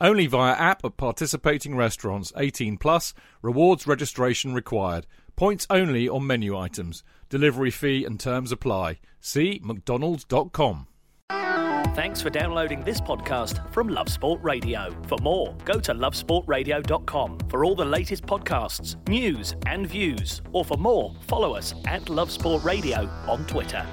Only via app at participating restaurants 18 plus. Rewards registration required. Points only on menu items. Delivery fee and terms apply. See mcdonalds.com. Thanks for downloading this podcast from Love Sport Radio. For more, go to lovesportradio.com for all the latest podcasts, news, and views. Or for more, follow us at Love Sport Radio on Twitter.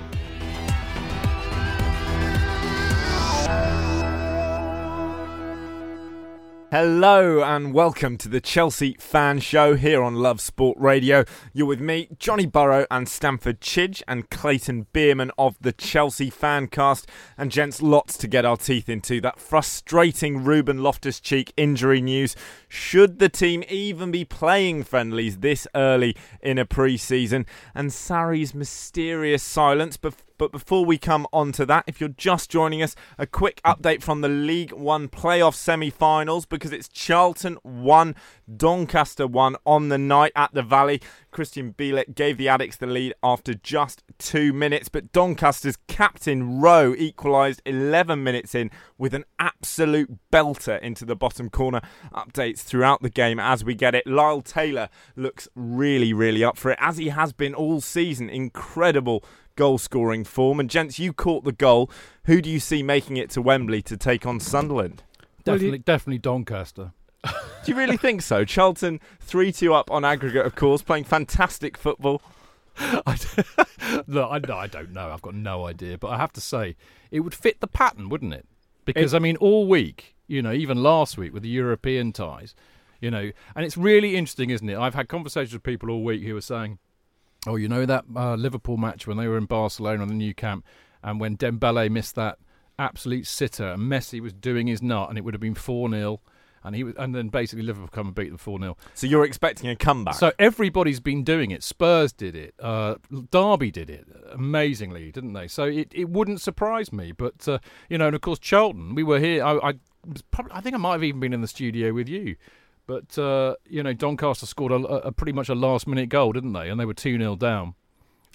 Hello and welcome to the Chelsea Fan Show here on Love Sport Radio. You're with me, Johnny Burrow, and Stamford Chidge, and Clayton Bierman of the Chelsea Fancast. And gents, lots to get our teeth into. That frustrating Ruben Loftus Cheek injury news. Should the team even be playing friendlies this early in a pre season? And Sarri's mysterious silence before but before we come on to that, if you're just joining us, a quick update from the League One playoff semi finals because it's Charlton 1, Doncaster 1 on the night at the Valley. Krystian Bielik gave the Addicts the lead after just two minutes, but Doncaster's captain Rowe equalised 11 minutes in with an absolute belter into the bottom corner. Updates throughout the game as we get it. Lyle Taylor looks really, really up for it, as he has been all season. Incredible goal scoring form. And gents, you caught the goal. Who do you see making it to Wembley to take on Sunderland? Definitely, definitely Doncaster. Do you really think so? Charlton 3 2 up on aggregate, of course, playing fantastic football. I, look, I, no, I don't know. I've got no idea. But I have to say, it would fit the pattern, wouldn't it? Because, I mean, all week, you know, even last week with the European ties, you know, and it's really interesting, isn't it? I've had conversations with people all week who are saying, oh, you know that uh, Liverpool match when they were in Barcelona on the Nou Camp, and when Dembele missed that absolute sitter, and Messi was doing his nut, and it would have been four 0 and he was, and then basically Liverpool come and beat them four 0 So you're expecting a comeback? So everybody's been doing it. Spurs did it. Uh, Derby did it amazingly, didn't they? So it, it wouldn't surprise me. But uh, you know, and of course Charlton. We were here. I, I probably, I think I might have even been in the studio with you. But uh, you know, Doncaster scored a, a, pretty much a last minute goal, didn't they? And they were two 0 down.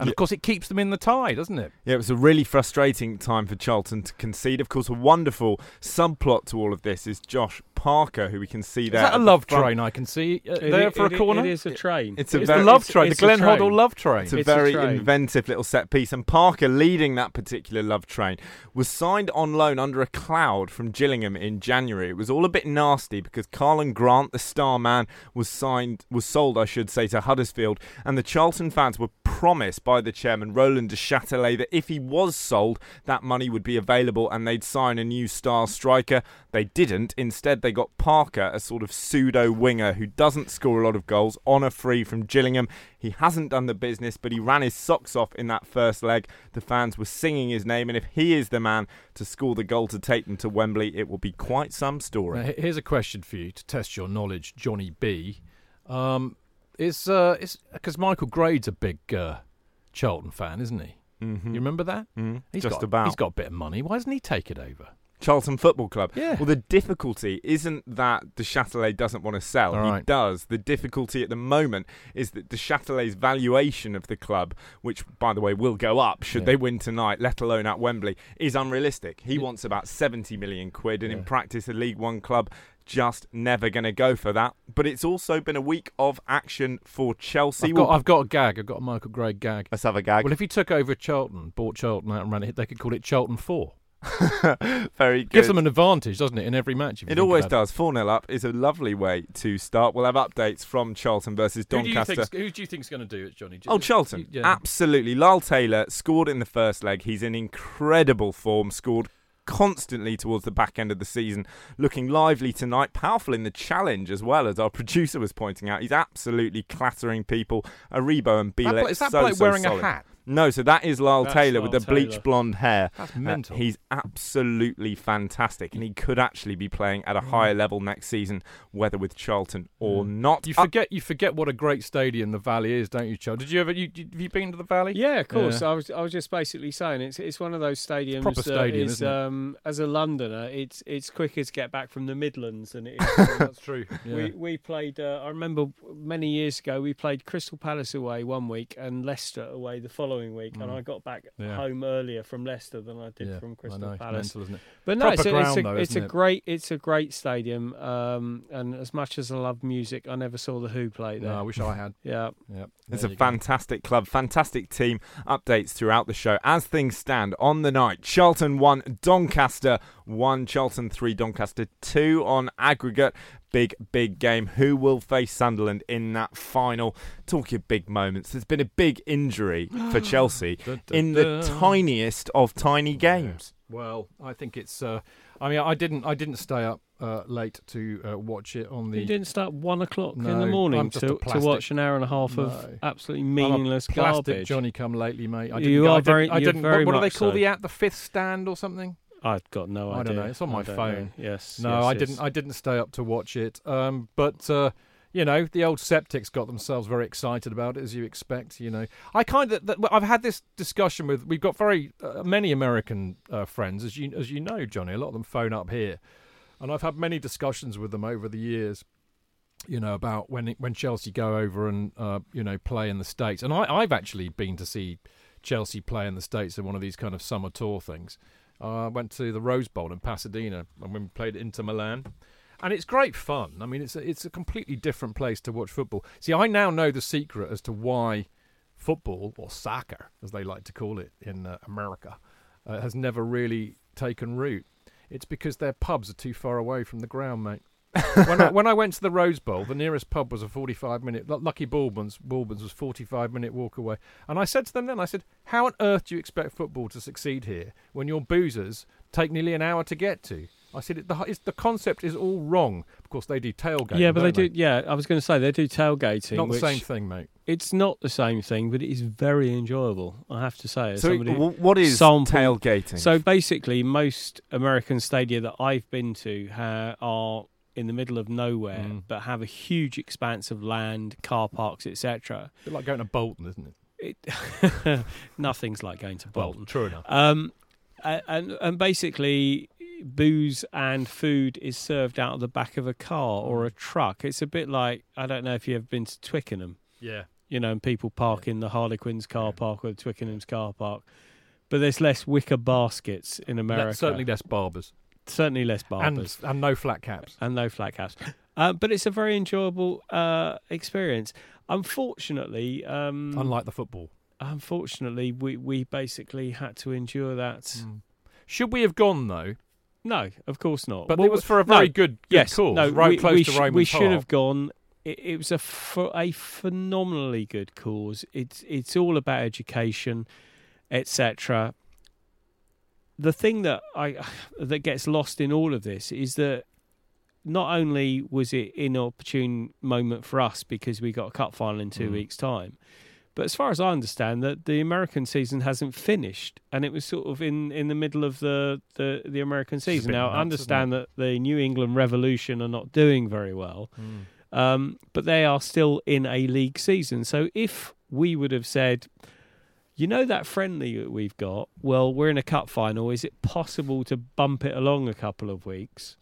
And Yeah. of course, it keeps them in the tie, doesn't it? Yeah, it was a really frustrating time for Charlton to concede. Of course, a wonderful subplot to all of this is Josh Parker, who we can see Is there. that a love front. train I can see uh, It- there for it- a corner? It is a train. It's a very- the love it's- train, the it's a Glenn train. Hoddle love train. It's a It's a very train. inventive little set piece, and Parker, leading that particular love train, was signed on loan under a cloud from Gillingham in January. It was all a bit nasty because Karlan Grant, the star man, was signed, was sold, I should say, to Huddersfield, and the Charlton fans were promised by the chairman Roland Duchâtelet that if he was sold, that money would be available and they'd sign a new star striker. They didn't. Instead, they got Parker, a sort of pseudo winger who doesn't score a lot of goals, on a free from Gillingham. He hasn't done the business, but he ran his socks off in that first leg. The fans were singing his name, and if he is the man to score the goal to take them to Wembley, it will be quite some story. Now, here's a question for you to test your knowledge, Johnny B. Um, is uh, is because Michael Grade's a big uh, Charlton fan, isn't he? Mhm. You remember that? Mm, He's just got, about. He's got a bit of money. Why doesn't he take it over? Charlton Football Club. Yeah. Well, the difficulty isn't that Duchâtelet doesn't want to sell. All He right. does. The difficulty at the moment is that Duchâtelet's valuation of the club, which, by the way, will go up should Yeah. they win tonight, let alone at Wembley, is unrealistic. He Yeah. wants about 70 million quid, and in practice, a League One club just never going to go for that. But it's also been a week of action for Chelsea. I've got, We'll- I've got a gag. I've got a Michael Grade gag. Let's have a gag. Well, if he took over Charlton, bought Charlton out and ran it, they could call it Charlton 4. Very good. Gives them an advantage, doesn't it, in every match? it always does. 4 0 up is a lovely way to start. We'll have updates from Charlton versus Who do, you Doncaster. think, who do you think's going to do it, Johnny? Oh, Charlton. You- yeah. Absolutely. Lyle Taylor scored in the first leg. He's in incredible form, scored constantly towards the back end of the season, looking lively tonight, powerful in the challenge as well, as our producer was pointing out. He's absolutely clattering people. Aribo and Bielik. is that so, bloke so wearing solid. a hat? No, so that is Lyle That's Taylor Lyle with the Taylor. bleach blonde hair. That's Uh, he's absolutely fantastic, and he could actually be playing at a higher level next season, whether with Charlton or not. You Up- forget you forget what a great stadium the Valley is, don't you, Charles? Did you ever? You, you- have you been to the Valley? Yeah, of course. Yeah. I was I was just basically saying it's it's one of those stadiums Proper stadium, is, um, as a Londoner, it's it's quicker to get back from the Midlands than it is. That's true. We we played. Uh, I remember many years ago we played Crystal Palace away one week and Leicester away the following week, and Mm. I got back Yeah. home earlier from Leicester than I did yeah, from I Crystal know, Palace. mental, isn't it? But no, it's a, it's a, though, it's a it? great it's a great stadium. Um, and as much as I love music, I never saw the Who play there. No, I wish I had. yeah, Yeah, It's a you go. fantastic club, fantastic team. Updates throughout the show as things stand on the night. Charlton 1, Doncaster 1, Charlton 3, Doncaster 2 on aggregate. Big, big game. Who will face Sunderland in that final? Talking of big moments, there's been a big injury for Chelsea Dun, dun, in the tiniest of tiny games. Well, I think it's. Uh, I mean, I didn't. I didn't stay up uh, late to uh, watch it on the. you didn't start one o'clock in the morning just a to, to watch an hour and a half No. of absolutely I'm a meaningless plastic garbage. Johnny come lately, mate. I You didn't, go- are I didn't, very- I you're didn't. very what, what do they call so. the app? The fifth stand or something? I've got no I idea. don't know. It's on my phone. know. Yes. No, yes, I yes. didn't. I didn't stay up to watch it. Um, but uh, you know, the old septics got themselves very excited about it, as you expect. You know, I kind of. I've had this discussion with. We've got very uh, many American uh, friends, as you as you know, Johnny. A lot of them phone up here, and I've had many discussions with them over the years. You know about when when Chelsea go over and uh, you know play in the states, and I, I've actually been to see Chelsea play in the states in one of these kind of summer tour things. I went to the Rose Bowl in Pasadena and we played Inter Milan, and it's great fun. I mean, it's a, it's a completely different place to watch football. See, I now know the secret as to why football or soccer, as they like to call it in uh, America, uh, has never really taken root. It's because their pubs are too far away from the ground, mate. when, I, when I went to the Rose Bowl, the nearest pub was a 45 minute. Lucky Bourbon's, Bourbon's was 45 minute walk away. And I said to them then, I said, how on earth do you expect football to succeed here when your boozers take nearly an hour to get to? I said, it, the, the concept is all wrong. Of course, they do tailgating. Yeah, but they don't do. Yeah, I was going to say they do tailgating. Not the which same thing, mate. It's not the same thing, but it is very enjoyable. I have to say. So, somebody, what is sampled- tailgating? So basically, most American stadia that I've been to ha- are in the middle of nowhere, Mm. but have a huge expanse of land, car parks, etc. bit like going to Bolton, isn't it? It nothing's like going to Bolton. Well, true enough. Um, and and basically, booze and food is served out of the back of a car or a truck. It's a bit like I don't know if you've been to Twickenham, Yeah. you know, and people park in the Harlequins car park or the Twickenham's car park. But there's less wicker baskets in America. Certainly less barbers. Certainly less barbers And, and no flat caps. and no flat caps. Uh, but it's a very enjoyable uh, experience. Unfortunately, um, Unlike the football. unfortunately, we, we basically had to endure that. Mm. Should we have gone, though? No, of course not. But Well, it was for a no, very good, good yes, cause, no, right we, close we to sh- Raymond's We should have gone. It, it was a ph- a phenomenally good cause. It's it's all about education, etc. The thing that I that gets lost in all of this is that not only was it an opportune moment for us because we got a cup final in two Mm. weeks' time, but as far as I understand, that the American season hasn't finished, and it was sort of in, in the middle of the, the, the American season. Now, I nuts, isn't understand that the New England Revolution are not doing very well, Mm. um, but they are still in a league season. So if we would have said, you know that friendly that we've got, well, we're in a cup final. Is it possible to bump it along a couple of weeks?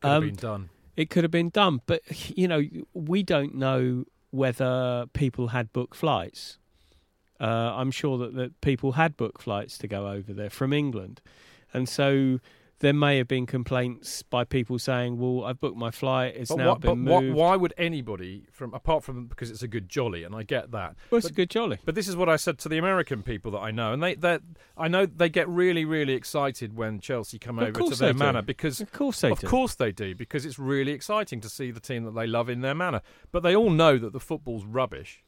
Could have Um, been done. it could have been done. But you know, we don't know whether people had booked flights. Uh, I'm sure that, that people had booked flights to go over there from England, and so there may have been complaints by people saying, "Well, I've booked my flight; it's But, now what, but been what, moved." why would anybody, from apart from because it's a good jolly, and I get that. Well, it's but, a good jolly. But this is what I said to the American people that I know, and they, they I know they get really, really excited when Chelsea come over to their manor because, Of course they do of do. course they do, because it's really exciting to see the team that they love in their manor. But they all know that the football's rubbish.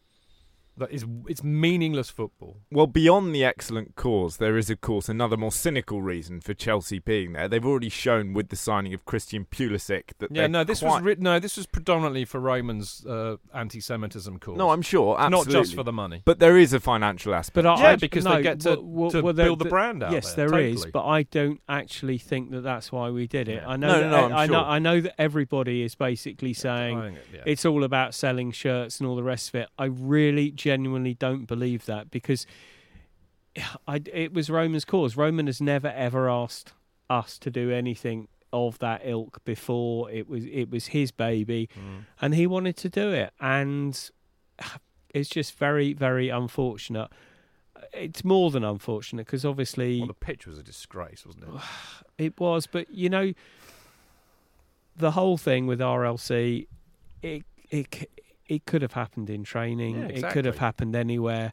That is, it's meaningless football. Well, beyond the excellent cause, there is, of course, another more cynical reason for Chelsea being there. They've already shown with the signing of Christian Pulisic that Yeah, no, this quite... was ri- no, this was predominantly for Roman's uh, anti-Semitism cause. No, I'm sure, absolutely. not just for the money. But there is a financial aspect. But I, Yeah, I- because no, they get to- well, to well, there- build the brand out Yes, there, there is, totally. but I don't actually think that that's why we did it. Yeah. I know, No, that, no, no, I'm I know, sure. I know that everybody is basically saying it- yeah. it's all about selling shirts and all the rest of it. I really, genuinely don't believe that because I, it was Roman's cause. Roman has never ever asked us to do anything of that ilk before. It was it was his baby, Mm. and he wanted to do it, and it's just very, very unfortunate. It's more than unfortunate because obviously Well, the pitch was a disgrace, wasn't it? it was, but you know, the whole thing with RLC, it it it could have happened in training. Yeah, It could have happened anywhere.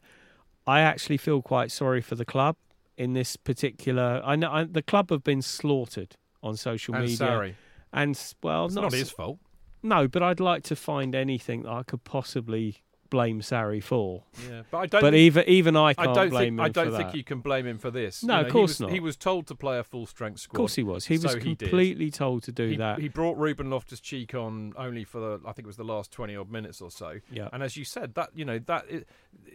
I actually feel quite sorry for the club in this particular. I know I, the club have been slaughtered on social and media, sorry, and well, it's not, not his fault. No, but I'd like to find anything that I could possibly blame Sarri for. Yeah, but I don't. But think, even even I I can't don't blame think. him I don't think that. you can blame him for this. No, You of course he was, not. He was told to play a full strength squad. Of course he was. He was So he completely told to do he, that. he brought Ruben Loftus Cheek on only for the, I think it was the last twenty odd minutes or so. yeah. And as you said, that you know that i-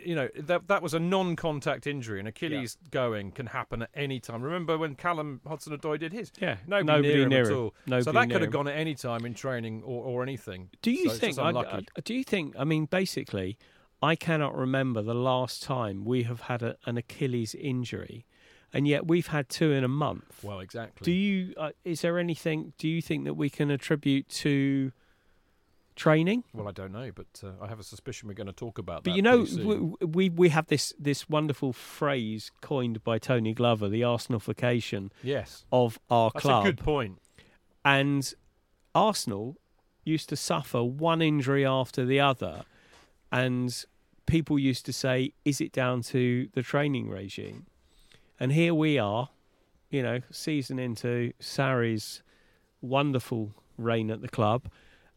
you know that that was a non-contact injury, and Achilles going can happen at any time. Remember when Callum Hudson-Odoi did his? Yeah, Nobody, near him at all. Nobody so that could have gone at any time in training or, or anything. Do you So think? I. I- do you think? I mean, basically, I cannot remember the last time we have had a, an Achilles injury, and yet we've had two in a month. Well, exactly. do you? Uh, is there anything? Do you think that we can attribute to training? Well, I don't know, but uh, I have a suspicion we're going to talk about But that. you know, we, we we have this this wonderful phrase coined by Tony Glover, the Arsenalification yes, of our that's club. a good point. And Arsenal used to suffer one injury after the other, and people used to say, "Is it down to the training regime?" And here we are, you know, season into Sarri's wonderful reign at the club,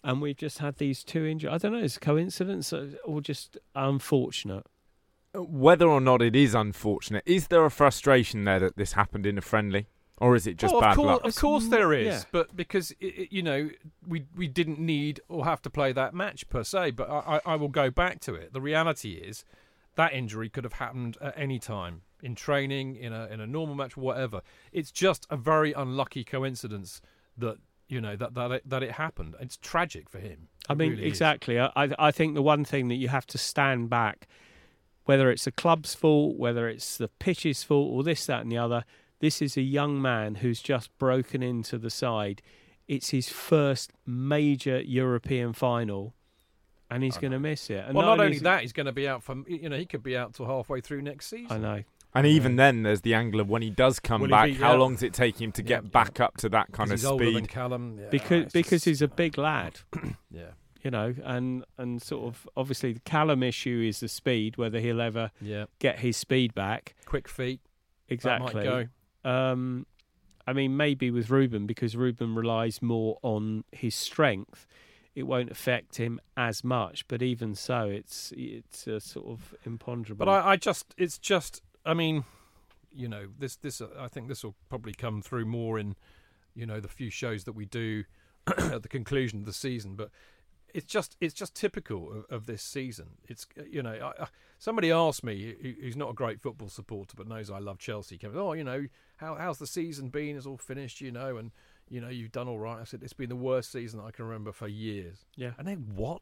and we've just had these two injuries. I don't know, is it coincidence or or just unfortunate? Uh, whether or not it is unfortunate, is there a frustration there that this happened in a friendly? Or is it just Oh, bad of course, luck? Of course there is, Yeah. but because i i you know we we didn't need or have to play that match per se. But I, I, I will go back to it. The reality is that injury could have happened at any time in training, in a in a normal match, whatever. It's just a very unlucky coincidence that you know that that it, that it happened. It's tragic for him. I mean, really exactly. I, I I think the one thing that you have to stand back, whether it's the club's fault, whether it's the pitch's fault, or this, that, and the other, this is a young man who's just broken into the side. It's his first major European final, and he's going to miss it. And Well, not only is- that, he's going to be out for you know he could be out till halfway through next season. I know. And even then, there's the angle of when he does come Will he back, be- how yeah. long does it take him to Yeah, get yeah. back up to that kind of he's older than speed? Callum. Yeah, because it's because just- he's a big lad, yeah you know, and and sort of obviously the Callum issue is the speed, whether he'll ever yeah get his speed back. quick feet. Exactly. That might go. Um, I mean, maybe with Ruben because Ruben relies more on his strength, it won't affect him as much. But even so, it's it's a sort of imponderable. But I, I just, it's just, I mean, you know, this, this, uh, I think this will probably come through more in, you know, the few shows that we do at the conclusion of the season. But it's just, it's just typical of, of this season. It's, you know, I, I, somebody asked me, who, who's not a great football supporter but knows I love Chelsea, came, oh, you know, how, how's the season been? It's all finished, you know, and you know, you've done all right. I said it's been the worst season I can remember for years. yeah, And then what?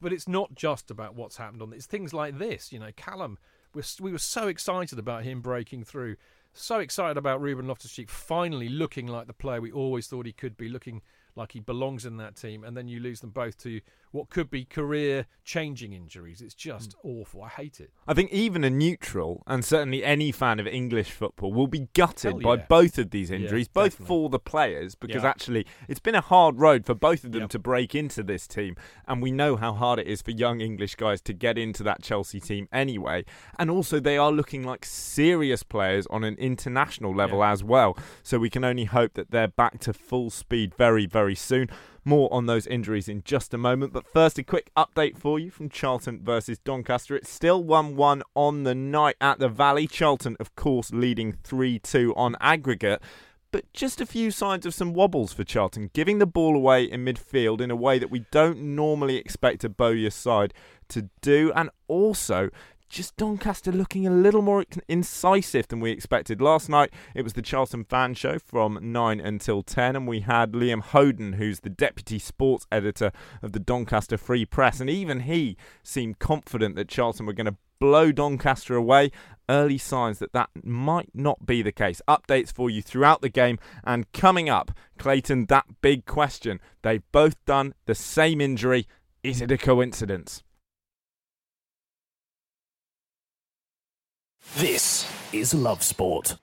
But it's not just about what's happened on. It's things like this. You know, Callum. We're, we were so excited about him breaking through. So excited about Ruben Loftus-Cheek finally looking like the player we always thought he could be, looking like he belongs in that team. And then you lose them both to what could be career changing injuries. It's just mm. awful. I hate it. I think even a neutral, and certainly any fan of English football, will be gutted Hell by both of these injuries, both definitely. for the players, because Yeah. actually it's been a hard road for both of them Yep. to break into this team. And we know how hard it is for young English guys to get into that Chelsea team anyway. And also, they are looking like serious players on an international level Yeah. as well. So we can only hope that they're back to full speed very, very soon. More on those injuries in just a moment. But first, a quick update for you from Charlton versus Doncaster. It's still 1 1 on the night at the Valley. Charlton, of course, leading 3 2 on aggregate. But just a few signs of some wobbles for Charlton, giving the ball away in midfield in a way that we don't normally expect a Bowyer side to do. And also, just Doncaster looking a little more incisive than we expected. Last night, it was the Charlton Fan Show from 9 until 10, and we had Liam Hoden, who's the deputy sports editor of the Doncaster Free Press, and even he seemed confident that Charlton were going to blow Doncaster away. Early signs that that might not be the case. Updates for you throughout the game, and coming up, Clayton, that big question. They've both done the same injury. Is it a coincidence? This is Love Sport.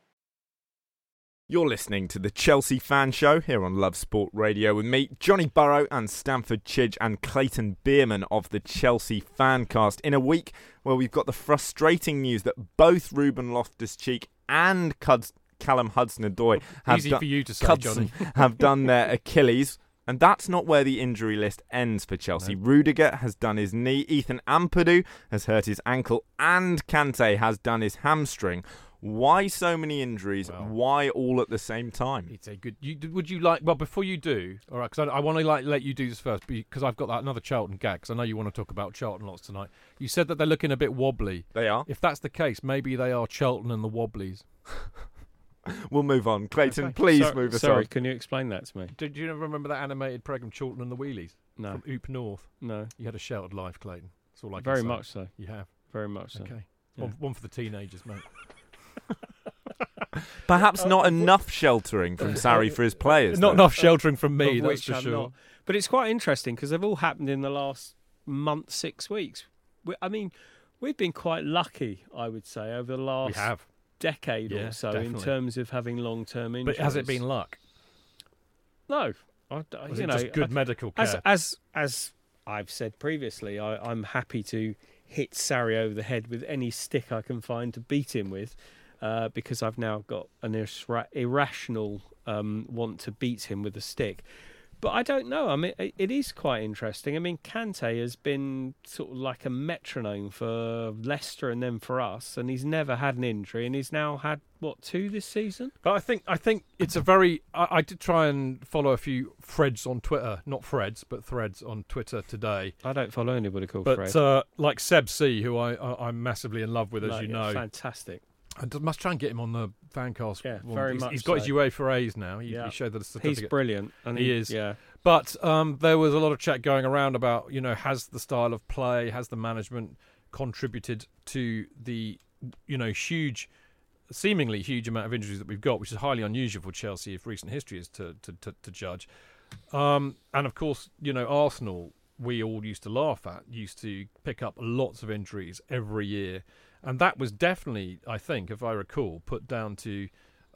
You're listening to the Chelsea Fan Show here on Love Sport Radio with me, Johnny Burrow, and Stamford Chidge and Clayton Bierman of the Chelsea Fancast. In a week where we've got the frustrating news that both Ruben Loftus Cheek and Cuds- Callum Hudson Odoi have, Easy done- for you to say, Johnny. have done their Achilles. And that's not where the injury list ends for Chelsea. Rudiger has done his knee, Ethan Ampadu has hurt his ankle, and Kante has done his hamstring. Why so many injuries? Well- Why all at the same time? It's a good. You, would you like? Well, before you do, all right, because I, I want to like let you do this first, because I've got that another Charlton gag. Because I know you want to talk about Charlton lots tonight. You said that they're looking a bit wobbly. They are. If that's the case, maybe they are Charlton and the Wobblies. We'll move on. Clayton, Okay. please So- move us sorry, on. can you explain that to me? Did you ever remember that animated program Charlton and the Wheelies No, from Oop North? no, You had a sheltered life, Clayton. That's all I can very say. much so, You have. very much so. Okay. Yeah. One, one for the teenagers, mate. Perhaps uh, not enough sheltering from uh, Sarri uh, for his players. Not though. enough sheltering from me, Of that's for I'm sure. not. But it's quite interesting because they've all happened in the last month, six weeks. We, I mean, we've been quite lucky, I would say, over the last We have. Decade Yeah, or so definitely. in terms of having long-term injuries. But has it been luck? No, I, I, you know, just good I, medical care. As, as as I've said previously, I, I'm happy to hit Sarri over the head with any stick I can find to beat him with, uh, because I've now got an irra- irrational um, want to beat him with a stick. But I don't know. I mean, it, is quite interesting. I mean, Kante has been sort of like a metronome for Leicester and then for us, and he's never had an injury, and he's now had what two this season? But I think I think it's a very. I, I did try and follow a few threads on Twitter, not threads, but threads on Twitter today. I don't follow anybody called But Fred. uh, like Seb C, who I, I I'm massively in love with, as No, you know, fantastic. I d- must try and get him on the fancast. Yeah, one. very he's, much He's got his so. UEFA A's now. He, Yeah. he showed that He's brilliant, and He is. Yeah, But um, there was a lot of chat going around about, you know, has the style of play, has the management contributed to the, you know, huge, seemingly huge amount of injuries that we've got, which is highly unusual for Chelsea if recent history is to to, to, to judge. Um, and of course, you know, Arsenal, we all used to laugh at, used to pick up lots of injuries every year, and that was definitely, I think, if I recall, put down to.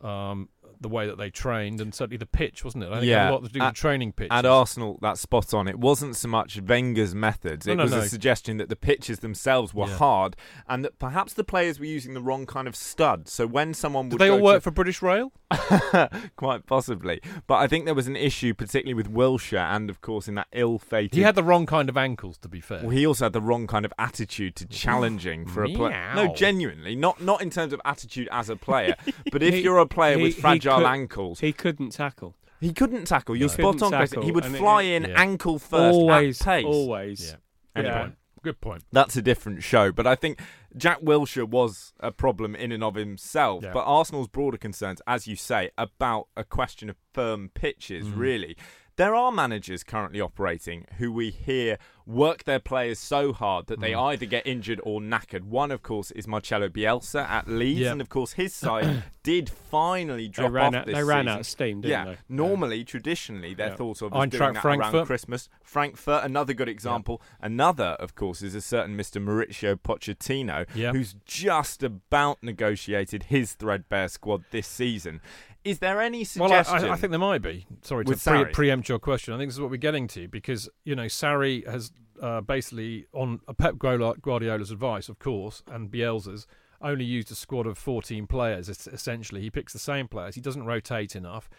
Um, the way that they trained and certainly the pitch, wasn't it? I think it Yeah. had a lot to do with At- the training pitch. At Arsenal, that's spot on. It wasn't so much Wenger's methods. It no, was no. a suggestion that the pitches themselves were Yeah. hard and that perhaps the players were using the wrong kind of stud. So when someone Did would they go all to- work for British Rail? Quite possibly. But I think there was an issue, particularly with Wilshere and, of course, in that ill fated. He had the wrong kind of ankles, to be fair. Well, he also had the wrong kind of attitude to challenging for a player. No, genuinely, not not in terms of attitude as a player, but if He- you're a player he- with he fragile could- ankles, he couldn't tackle. he couldn't tackle. You're No. spot on, Chris. He would and it- fly in Yeah. ankle first always, at pace. always. yeah. Good Yeah. point. Good point. That's a different show, but I think Jack Wilshere was a problem in and of himself. Yeah. But Arsenal's broader concerns, as you say, about a question of firm pitches, Mm. really. There are managers currently operating who we hear work their players so hard that they Mm. either get injured or knackered. One, of course, is Marcelo Bielsa at Leeds, Yep. and of course his side did finally They drop ran off out. They ran season. out of steam, didn't yeah, they? normally, traditionally, they're Yeah. thought of as Eintracht doing that around Christmas. Frankfurt, another good example. Another, of course, is a certain Mr. Mauricio Pochettino, Yeah. who's just about negotiated his threadbare squad this season. Is there any Well, I, suggestion? I, I think there might be. Sorry to pre- preempt your question. I think this is what we're getting to because you know Sarri has uh, basically, on Pep Guardiola's advice, of course, and Bielsa's, only used a squad of 14 players. es- Essentially, he picks the same players. He doesn't rotate enough,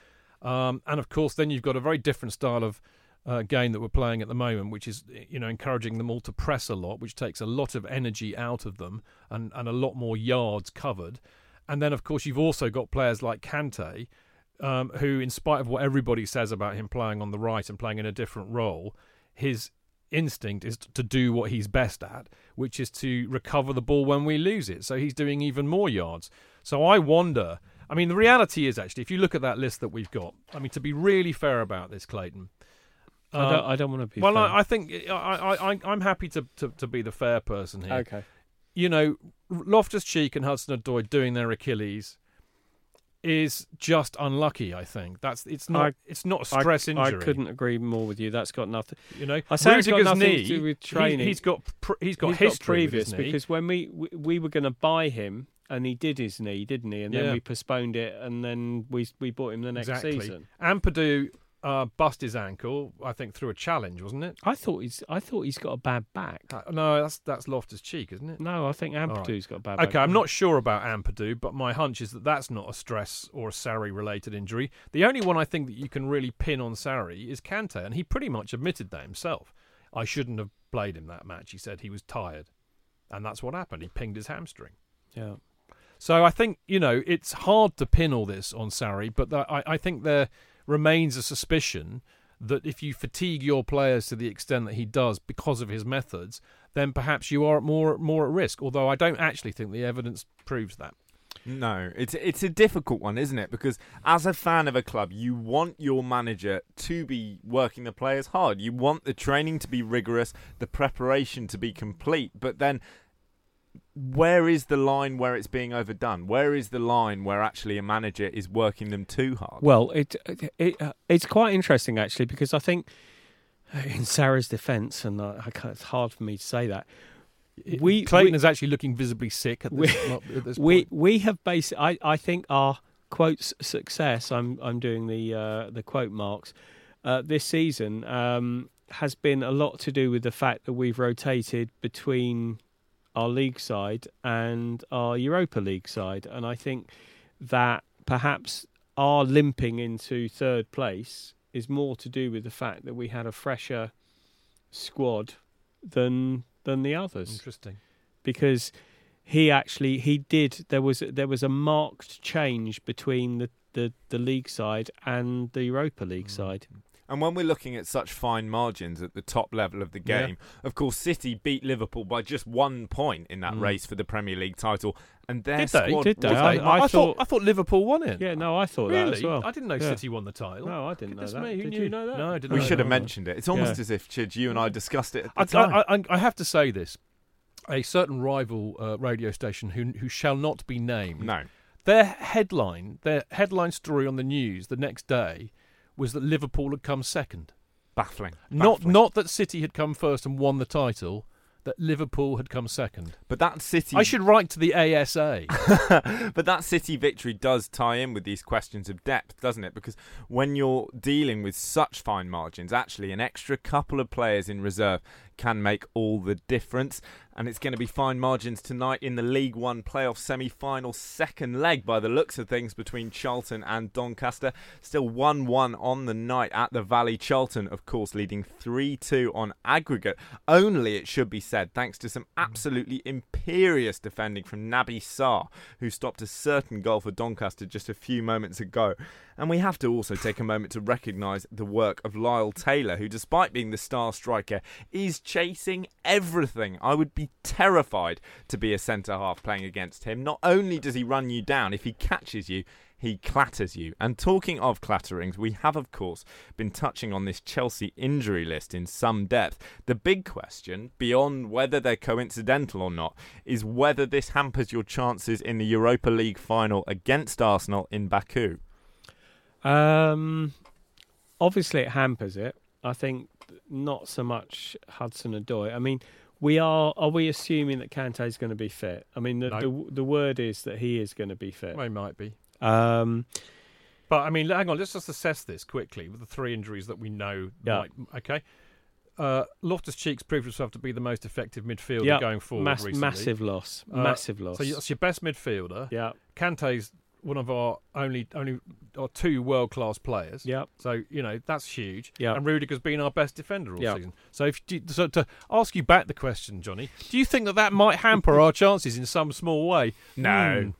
um, and of course, then you've got a very different style of uh, game that we're playing at the moment, which is you know encouraging them all to press a lot, which takes a lot of energy out of them and, and a lot more yards covered. And then, of course, you've also got players like Kante, um, who, in spite of what everybody says about him playing on the right and playing in a different role, his instinct is to do what he's best at, which is to recover the ball when we lose it. So he's doing even more yards. So I wonder. I mean, the reality is actually, if you look at that list that we've got, I mean, to be really fair about this, Clayton. I don't. um, I don't want to be. well. I, I think I, I, I, I'm happy to, to, to be the fair person here okay. You know, Loftus Cheek and Hudson Odoi doing their Achilles is just unlucky. I think that's it's not I- it's not a stress I, injury. I couldn't agree more with you. That's got nothing. you know. I say it's got nothing knee, to do with he- training. he's got he's got He's history with previous because when we we, we were going to buy him and he did his knee, didn't he? And Yeah. then we postponed it, and then we we bought him the next exactly. season. Ampadu uh, bust his ankle, I think, through a challenge, wasn't it? I thought he's I thought he's got a bad back. Uh, no, that's that's Loftus Cheek, isn't it? No, I think right. Ampadu's got a bad back. Okay, I'm not sure about Ampadu, but my hunch is that that's not a stress or a Sarri related injury. The only one I think that you can really pin on Sarri is Kante, and he pretty much admitted that himself. I shouldn't have played him that match. He said he was tired, and that's what happened. He pinged his hamstring. Yeah. So I think you know it's hard to pin all this on Sarri, but I, I think there remains a suspicion that if you fatigue your players to the extent that he does because of his methods, then perhaps you are more more at risk. Although I don't actually think the evidence proves that. No, it's it's a difficult one, isn't it? Because as a fan of a club, you want your manager to be working the players hard. You want the training to be rigorous, the preparation to be complete. But then, where is the line where it's being overdone? Where is the line where actually a manager is working them too hard? Well, it, it uh, it's quite interesting actually because I think uh, in Sarri's defence, and I, I can't, it's hard for me to say that we Clayton we, is actually looking visibly sick at we- this, mo- at this we point. we have based. I, I think our quotes success. I'm I'm doing the uh, the quote marks uh, this season um, has been a lot to do with the fact that we've rotated between our league side and our Europa League side, and I think that perhaps our limping into third place is more to do with the fact that we had a fresher squad than than the others Interesting. because he actually he did there was there was a marked change between the the, the league side and the Europa League mm. side. And when we're looking at such fine margins at the top level of the Yeah. game, of course, City beat Liverpool by just one point in that Mm. race for the Premier League title, and their Did they? squad Did they? was I- a- I thought thought- I thought Liverpool won it. Yeah, no, I thought that really? as well. I didn't know Yeah. City won the title. No, I didn't Goodness know that. me, who Did knew? you know that? No, I didn't we know should that. have mentioned it. It's almost Yeah. as if Chidge, you and I discussed it at the I, time. I, I, I have to say this: a certain rival uh, radio station who who shall not be named. no, Their headline, their headline story on the news the next day, was that Liverpool had come second. baffling. Not Baffling. not that City had come first and won the title. That Liverpool had come second. but that City. I should write to the ASA. but that City victory does tie in with these questions of depth, doesn't it? Because when you're dealing with such fine margins, actually, an extra couple of players in reserve can make all the difference. And it's going to be fine margins tonight in the League One playoff semi final second leg, by the looks of things, between Charlton and Doncaster. Still 1 1 on the night at the Valley. Charlton, of course, leading 3 2 on aggregate. Only, it should be said, thanks to some absolutely imperious defending from Naby Sarr, who stopped a certain goal for Doncaster just a few moments ago. And we have to also take a moment to recognise the work of Lyle Taylor, who, despite being the star striker, is chasing, everything. I would be terrified to be a centre half playing against him. Not only does he run you down, if he catches you, he clatters you. And talking of clatterings, we have, of course, been touching on this Chelsea injury list in some depth. The big question, beyond whether they're coincidental or not, is whether this hampers your chances in the Europa League final against Arsenal in Baku. Um, obviously, it hampers it. I think not so much Hudson Odoi. I mean, we are. Are we assuming that Kante is going to be fit? I mean, the, No. the the word is that he is going to be fit. Well, he might be. Um, But I mean, hang on. Let's just assess this quickly with the three injuries that we know. Yeah. Might, okay. Uh, Loftus Cheeks proved himself to be the most effective midfielder yeah, going forward mass- recently. massive loss. Uh, massive loss. So that's your best midfielder. yeah, Kante's one of our only only or two world class players. yeah. So you know that's huge. Yeah. And Rudiger's been our best defender all Yeah. season. So if do, so to ask you back the question, Johnny, do you think that that might hamper our chances in some small way? No. Hmm.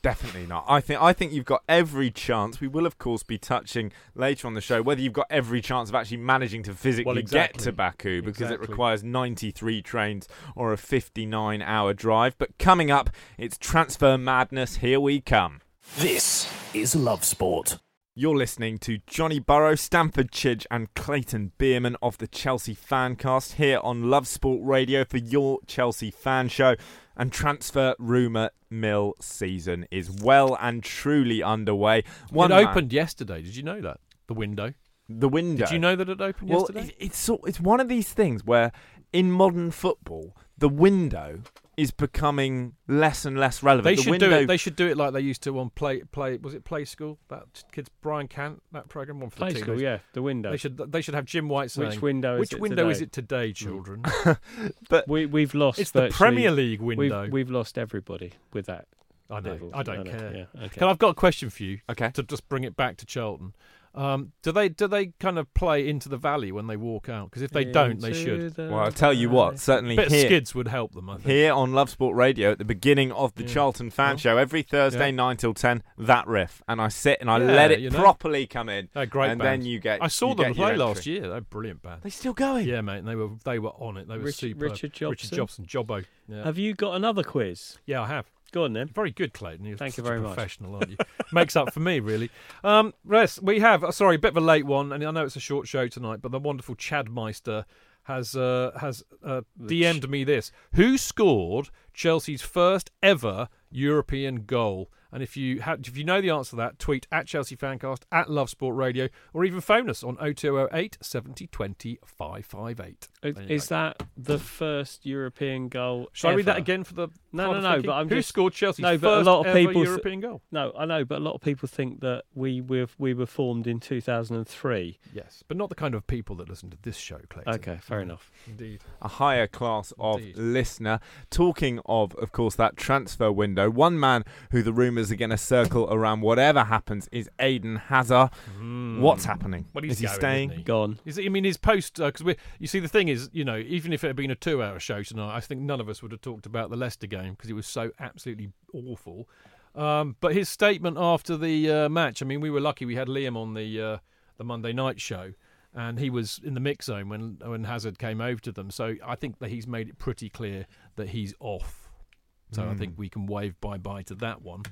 Definitely not. I think I think you've got every chance. We will of course be touching later on the show whether you've got every chance of actually managing to physically Well, exactly. get to Baku because it requires 93 trains or a 59 hour drive. But coming up, it's transfer madness. Here we come. This is Love Sport. You're listening to Johnny Burrow, Stamford Chidge, and Clayton Bierman of the Chelsea Fancast here on Love Sport Radio for your Chelsea fan show. And transfer rumour mill season is well and truly underway. One it man- opened yesterday. Did you know that the window? the window. Did you know that it opened Well, yesterday? it, it's it's one of these things where in modern football the window is becoming less and less relevant. They the should window, do it. They should do it like they used to on play play. Was it Play School? That kids Brian Cant that program one for Play the school, yeah. The window. They should they should have Jim White saying Which window is which it window is it today, children? but we we've lost. it's the Premier League window. We've, we've lost everybody with that. I know. level. I don't know, care. Yeah, okay. I've got a question for you okay. to just bring it back to Charlton. Um, do they do they kind of play into the valley when they walk out? Because if they don't, they should. the Well, I'll tell you what. valley. Certainly bit of here, skids would help them. I think. here on Love Sport Radio at the beginning of the Yeah. Charlton Fan Well, Show every Thursday yeah. nine till ten. That riff, and I sit and I Yeah, let it you know. properly come in, They're a great and band. then you get. I saw them play last year. They're a brilliant band. They still going? Yeah, mate, and they were they were on it. They were Rich- superb. Richard Jobson? Richard Jobson, Jobbo. Yeah, Have you got another quiz? yeah, I have. Go on then. Very good, Clayton. You're Thank you very a much. professional, aren't you? Makes up for me, really. Um, Res, we have. uh, Sorry, a bit of a late one, and I know it's a short show tonight, but the wonderful Chad Meister has uh, has uh, DM'd me this: Who scored Chelsea's first ever European goal? And if you ha- if you know the answer to that, tweet at Chelsea Fancast at Love Sport Radio, or even phone us on 0208 70 20 558. Is, There you is go. that the first European goal? Shall I read that again for the No, no, no, thinking? but I'm Who just- scored Chelsea's No, first but a lot of ever people th- European goal? No, I know, but a lot of people think that we were we were formed in 2003. Yes, but not the kind of people that listen to this show, Clayton. Okay, fair enough. Indeed. a higher class of Indeed. listener. Talking of, of course, that transfer window, one man who the rumours are going to circle around whatever happens is Eden Hazard. What's happening? Well, he's is he staying? isn't he? Gone. Is it, I mean, his post because we. You see, the thing is, you know, even if it had been a two-hour show tonight, I think none of us would have talked about the Leicester game because it was so absolutely awful. Um, but his statement after the uh, match, I mean, we were lucky we had Liam on the uh, the Monday night show, and he was in the mix zone when when Hazard came over to them. So I think that he's made it pretty clear that he's off. So I think we can wave bye bye to that one,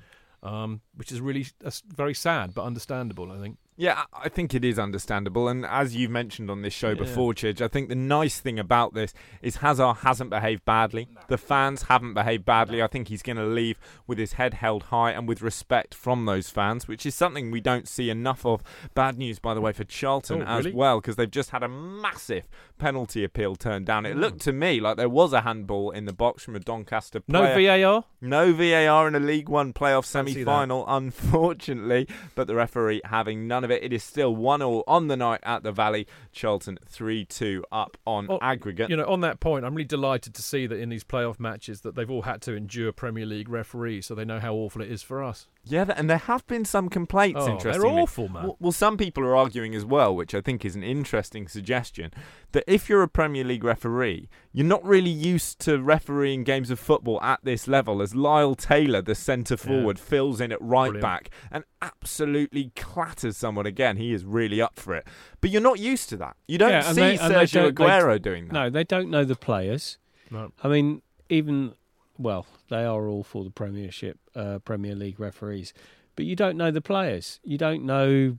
um, which is really uh, very sad but understandable. I think. Yeah, I think it is understandable. And as you've mentioned on this show Yeah. before, Chidge, I think the nice thing about this is Hazard hasn't behaved badly. The fans haven't behaved badly. I think he's going to leave with his head held high and with respect from those fans, which is something we don't see enough of. Bad news, by the way, for Charlton Oh, as really? well, because they've just had a massive penalty appeal turned down. It looked to me like there was a handball in the box from a Doncaster player. No. VAR. No VAR in a League One playoff semi final, unfortunately, but the referee having none of it. It is still 1 all on the night at the Valley. Charlton 3 2 up on Oh, aggregate. You know, on that point, I'm really delighted to see that in these playoff matches that they've all had to endure Premier League referees, so they know how awful it is for us. Yeah, and there have been some complaints, Oh, interestingly. they're awful, man. Well, well, some people are arguing as well, which I think is an interesting suggestion, that if you're a Premier League referee, you're not really used to refereeing games of football at this level, as Lyle Taylor, the centre forward, fills in at right Brilliant. back and absolutely clatters someone again, he is really up for it. But you're not used to that. You don't Yeah, see they- they Sergio don't- they- Aguero doing that. No, they don't know the players. No. I mean, even well, they are all for the Premiership, uh, Premier League referees, but you don't know the players. You don't know.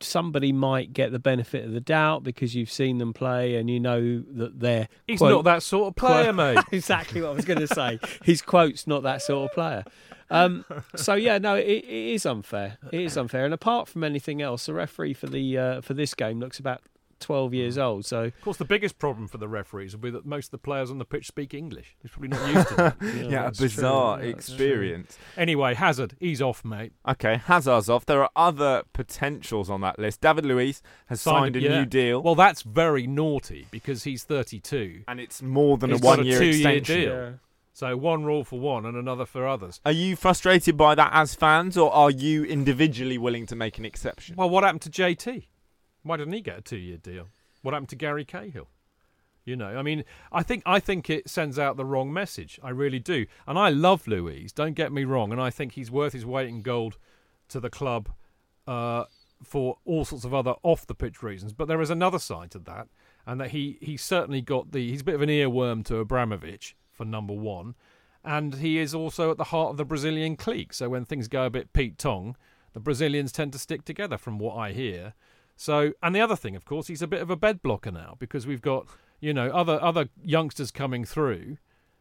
Somebody might get the benefit of the doubt because you've seen them play and you know that they're. He's quote, not that sort of player, mate. exactly what I was going to say. His quote's not that sort of player. Um, so yeah, no, it, it is unfair. It is unfair. And apart from anything else, the referee for the uh, for this game looks about twelve years mm. old. So Of course, the biggest problem for the referees will be that most of the players on the pitch speak English. He's probably not used to that. yeah, a that's true. bizarre Yeah, true. experience. Anyway, Hazard, he's off, mate. Okay, Hazard's off. There are other potentials on that list. David Luiz has signed, a yeah. new deal, Well, that's very naughty because he's 32. and it's more than He's a one-year two-year extension. deal. yeah. So one rule for one and another for others. Are you frustrated by that as fans, or are you individually willing to make an exception? Well, what happened to JT? Why didn't he get a two-year deal? What happened to Gary Cahill? You know, I mean, I think I think it sends out the wrong message. I really do. And I love Luiz. Don't get me wrong. And I think he's worth his weight in gold to the club uh, for all sorts of other off the pitch reasons. But there is another side to that, and that he he certainly got the he's a bit of an earworm to Abramovich for number one, and he is also at the heart of the Brazilian clique. So when things go a bit Pete Tong, the Brazilians tend to stick together, from what I hear. So, and the other thing, of course, he's a bit of a bed blocker now because we've got you know other other youngsters coming through,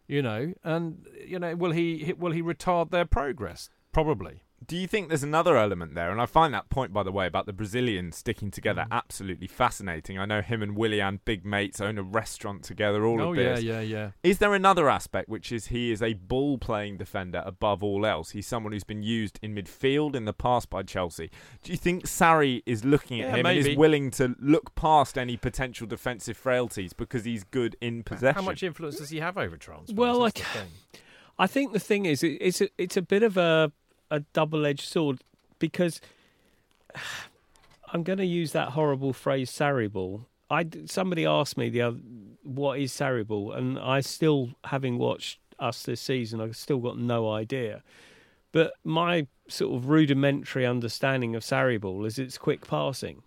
you know, and you know will he will he retard their progress? Probably. Do you think there's another element there? And I find that point, by the way, about the Brazilians sticking together Mm. absolutely fascinating. I know him and Willian, big mates, own a restaurant together, all oh of yeah, this. yeah, yeah. Yeah. Is there another aspect, which is he is a ball playing defender above all else? He's someone who's been used in midfield in the past by Chelsea. Do you think Sarri is looking at Yeah, him and is willing to look past any potential defensive frailties because he's good in possession? How much influence does he have over transfers? Well, That's I the c- thing. I think the thing is, it's a, it's a bit of a a double edged sword because I'm going to use that horrible phrase "Sarri ball." I somebody asked me the other, what is Sarri ball, and I still, having watched us this season, I've still got no idea. But my sort of rudimentary understanding of Sarri ball is it's quick passing.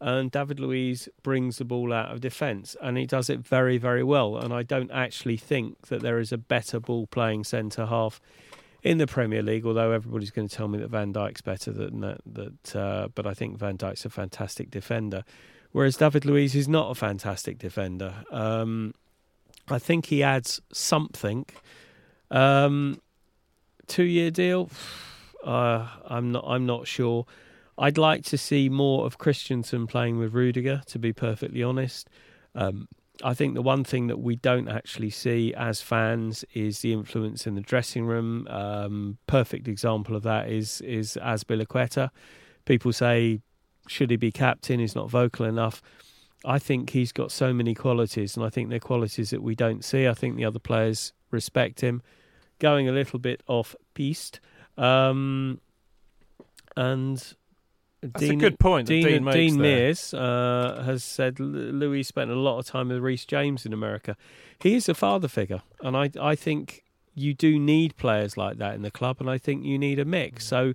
And David Luiz brings the ball out of defence, and he does it very, very well. And I don't actually think that there is a better ball playing centre half in the Premier League. Although everybody's going to tell me that Van Dijk's better than that, that uh, but I think Van Dijk's a fantastic defender, whereas David Luiz is not a fantastic defender. Um, I think he adds something. Um, two-year deal. Uh, I'm not. I'm not sure. I'd like to see more of Christensen playing with Rudiger. To be perfectly honest, um, I think the one thing that we don't actually see as fans is the influence in the dressing room. Um, perfect example of that is is Azpilicueta. People say, should he be captain? He's not vocal enough. I think he's got so many qualities, and I think they're qualities that we don't see. I think the other players respect him. Going a little bit off piste, um, and That's a good point Dean, Dean makes Dean. Mears uh, has said Luiz spent a lot of time with Reece James in America. He is a father figure, and I I think you do need players like that in the club, and I think you need a mix. So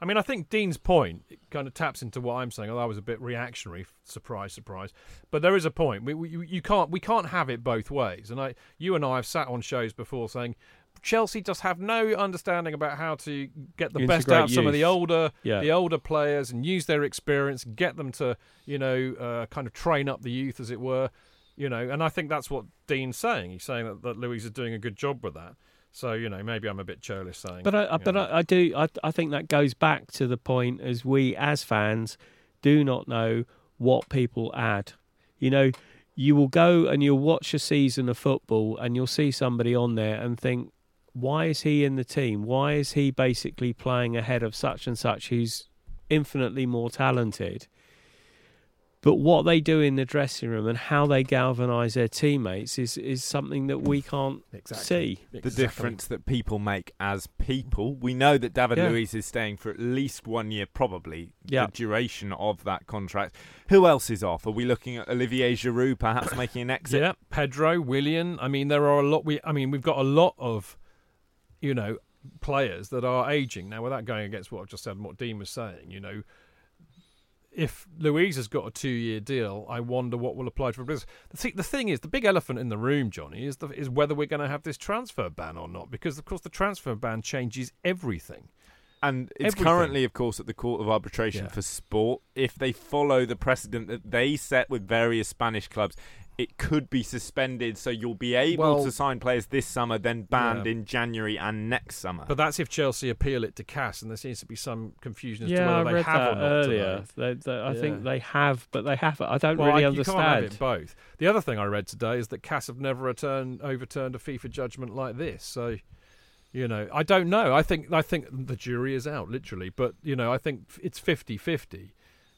I mean, I think Dean's point kind of taps into what I'm saying. Although I was a bit reactionary, surprise, surprise. But there is a point. We, we you can't we can't have it both ways. And I, you and I have sat on shows before saying Chelsea just have no understanding about how to get the best out of some of the older Yeah. the older players and use their experience, get them to you know uh, kind of train up the youth, as it were. You know, and I think that's what Dean's saying. He's saying that, that Luiz is doing a good job with that. So you know, maybe I'm a bit churlish saying. But I, I but. I, I do. I, I think that goes back to the point as we as fans do not know what people add. You know, you will go and you'll watch a season of football and you'll see somebody on there and think, why is he in the team? Why is he basically playing ahead of such and such who's infinitely more talented? But what they do in the dressing room and how they galvanise their teammates is, is something that we can't see. the difference that people make as people. We know that David Yeah. Luiz is staying for at least one year, probably Yeah. the duration of that contract. Who else is off? Are we looking at Olivier Giroud perhaps making an exit? Yeah, Pedro, Willian. I mean, there are a lot. We, I mean, we've got a lot of, you know, players that are aging. Now, without going against what I've just said and what Dean was saying, you know, if Luiz has got a two-year deal, I wonder what will apply to Fabregas. The, th- the thing is, the big elephant in the room, Johnny, is the, is whether we're going to have this transfer ban or not, because of course the transfer ban changes everything. And it's Everything. currently, of course, at the Court of Arbitration Yeah. for Sport. If they follow the precedent that they set with various Spanish clubs, it could be suspended. So you'll be able Well- to sign players this summer, then banned Yeah. in January and next summer. But that's if Chelsea appeal it to CAS, and there seems to be some confusion as to Yeah, I whether they have that or not earlier. today. They, they, I Yeah. think they have, but they haven't. I don't Well, really I- understand. You can't have it both. The other thing I read today is that CAS have never returned, overturned a FIFA judgment like this. So, you know, I don't know. I think I think the jury is out, literally. But you know, I think it's 50-50.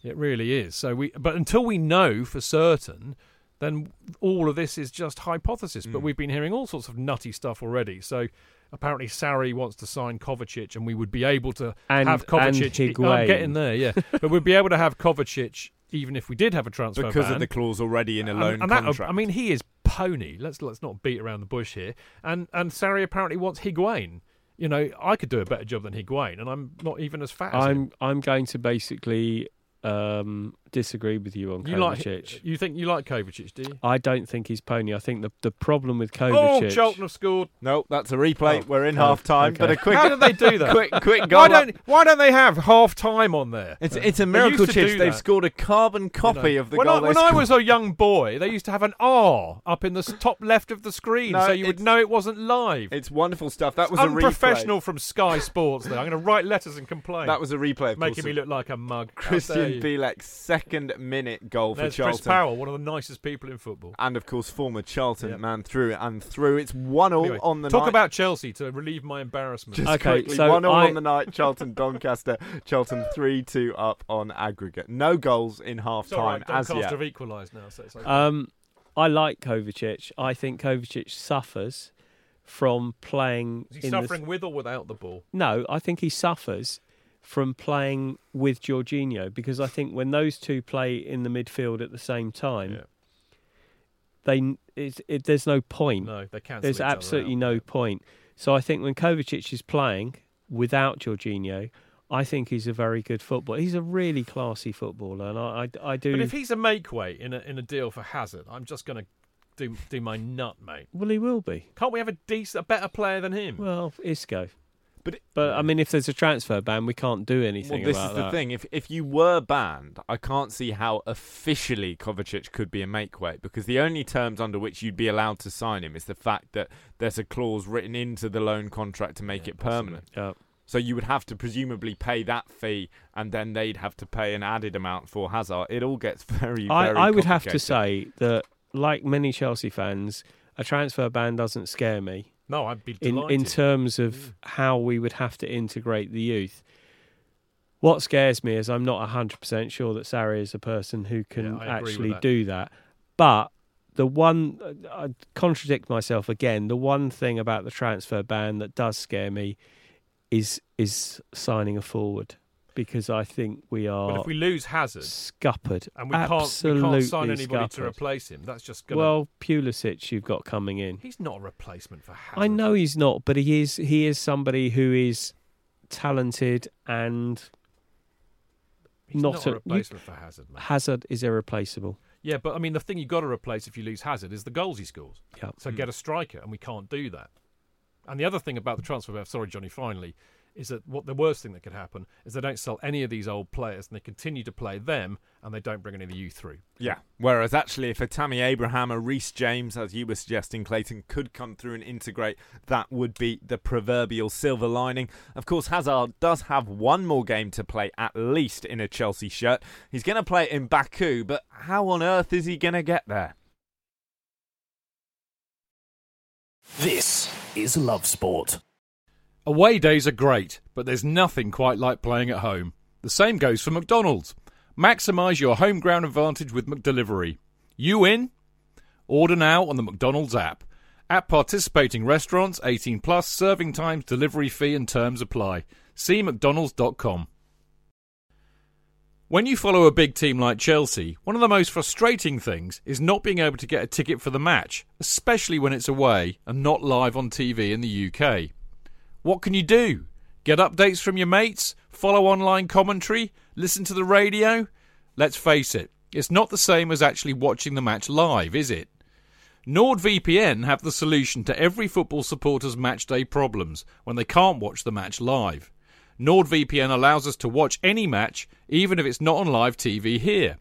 It really is. So we, but until we know for certain, then all of this is just hypothesis. But Mm. we've been hearing all sorts of nutty stuff already. So. Apparently, Sarri wants to sign Kovacic, and we would be able to And- have and Kovacic. I'm getting there, yeah. but we'd be able to have Kovacic even if we did have a transfer because ban. of the clause already in a loan and that- contract. I mean, he is pony. Let's let's not beat around the bush here. And and Sarri apparently wants Higuain. You know, I could do a better job than Higuain, and I'm not even as fat as. I'm I'm going to basically um, disagree with you on You Kovacic. like you think you like Kovacic, do you? I don't think he's pony. I think the the problem with Oh, Kovacic. Charlton have scored. no, that's a replay. Oh, We're in oh, half time, okay. but a quick, How did they do that? quick, quick goal. why don't Why don't they have half time on there? It's it's a miracle, used to Chich. They've scored a carbon You copy know. of the when goal. I, they when I was a young boy, they used to have an R up in the top left of the screen, No, so you would know it wasn't live. It's wonderful stuff. That was a replay. unprofessional from Sky Sports. There, I'm going to write letters and complain. That was a replay. Of making me look like a mug. How dare Krystian you. Bielik's second minute goal There's for Chris Charlton. Powell, one of the nicest people in football. And of course, former Charlton Yep. man through and through. It's one all Anyway, on the talk night. Talk about Chelsea to relieve my embarrassment. Just Okay, quickly, so one all I- on the night. Charlton Doncaster. Charlton three two up on aggregate. No goals in half time right, as Doncaster yet. have equalised now, so it's okay. Um, I like Kovacic. I think Kovacic suffers from playing Is he in the- suffering with or without the ball? No, I think he suffers from playing with Jorginho because I think when those two play in the midfield at the same time, Yeah. they it, it, there's no point. No, they cancel there's absolutely out. no point. So I think when Kovacic is playing without Jorginho, I think he's a very good footballer. He's a really classy footballer, and I I, I do. But if he's a make weight in a in a deal for Hazard, I'm just going to do do my nut, mate. well, he will be. Can't we have a decent, a better player than him? Well, Isco. But it- But I mean, if there's a transfer ban, we can't do anything Well, this about is the that. thing. If if you were banned, I can't see how officially Kovacic could be a make weight because the only terms under which you'd be allowed to sign him is the fact that there's a clause written into the loan contract to make Yeah, it permanent. Yeah. So you would have to presumably pay that fee, and then they'd have to pay an added amount for Hazard. It all gets very, I, very. I would have to say that, like many Chelsea fans, a transfer ban doesn't scare me no, I'd be in delighted. in terms of how we would have to integrate the youth. What scares me is I'm not 100% sure that Sarri is a person who can Yeah, I agree with actually that. do that. But the one, I contradict myself again, the one thing about the transfer ban that does scare me is is signing a forward because I think we are but if we lose Hazard scuppered. and we can't, we can't sign anybody to replace him, that's just going to. Well, Pulisic, you've got coming in. he's not a replacement for Hazard. I know he's not, but he is. He is somebody who is talented and he's not not, a- a you- replacement for Hazard, mate. Hazard is irreplaceable. Yeah, but I mean, the thing you've got to replace if you lose Hazard is the goals he scores. Yeah. So hmm. get a striker, and we can't do that. And the other thing about the transfer, ban- sorry, Johnny, finally, is that what the worst thing that could happen is they don't sell any of these old players, and they continue to play them, and they don't bring any of the youth through. Yeah. Whereas actually, if a Tammy Abraham, a Reece James, as you were suggesting, Clayton, could come through and integrate, that would be the proverbial silver lining. Of course, Hazard does have one more game to play, at least in a Chelsea shirt. He's going to play it in Baku, but how on earth is he going to get there? This is Love Sport. Away days are great, but there's nothing quite like playing at home. The same goes for McDonald's. Maximise your home ground advantage with McDelivery. You in? Order now on the McDonald's app. At participating restaurants, 18 plus, serving times, delivery fee and terms apply. See mcdonalds.com. When you follow a big team like Chelsea, one of the most frustrating things is not being able to get a ticket for the match, especially when it's away and not live on TV in the UK. What can you do? Get updates from your mates? Follow online commentary? Listen to the radio? Let's face it, it's not the same as actually watching the match live, is it? NordVPN have the solution to every football supporter's matchday problems when they can't watch the match live. NordVPN allows us to watch any match, even if it's not on live TV here.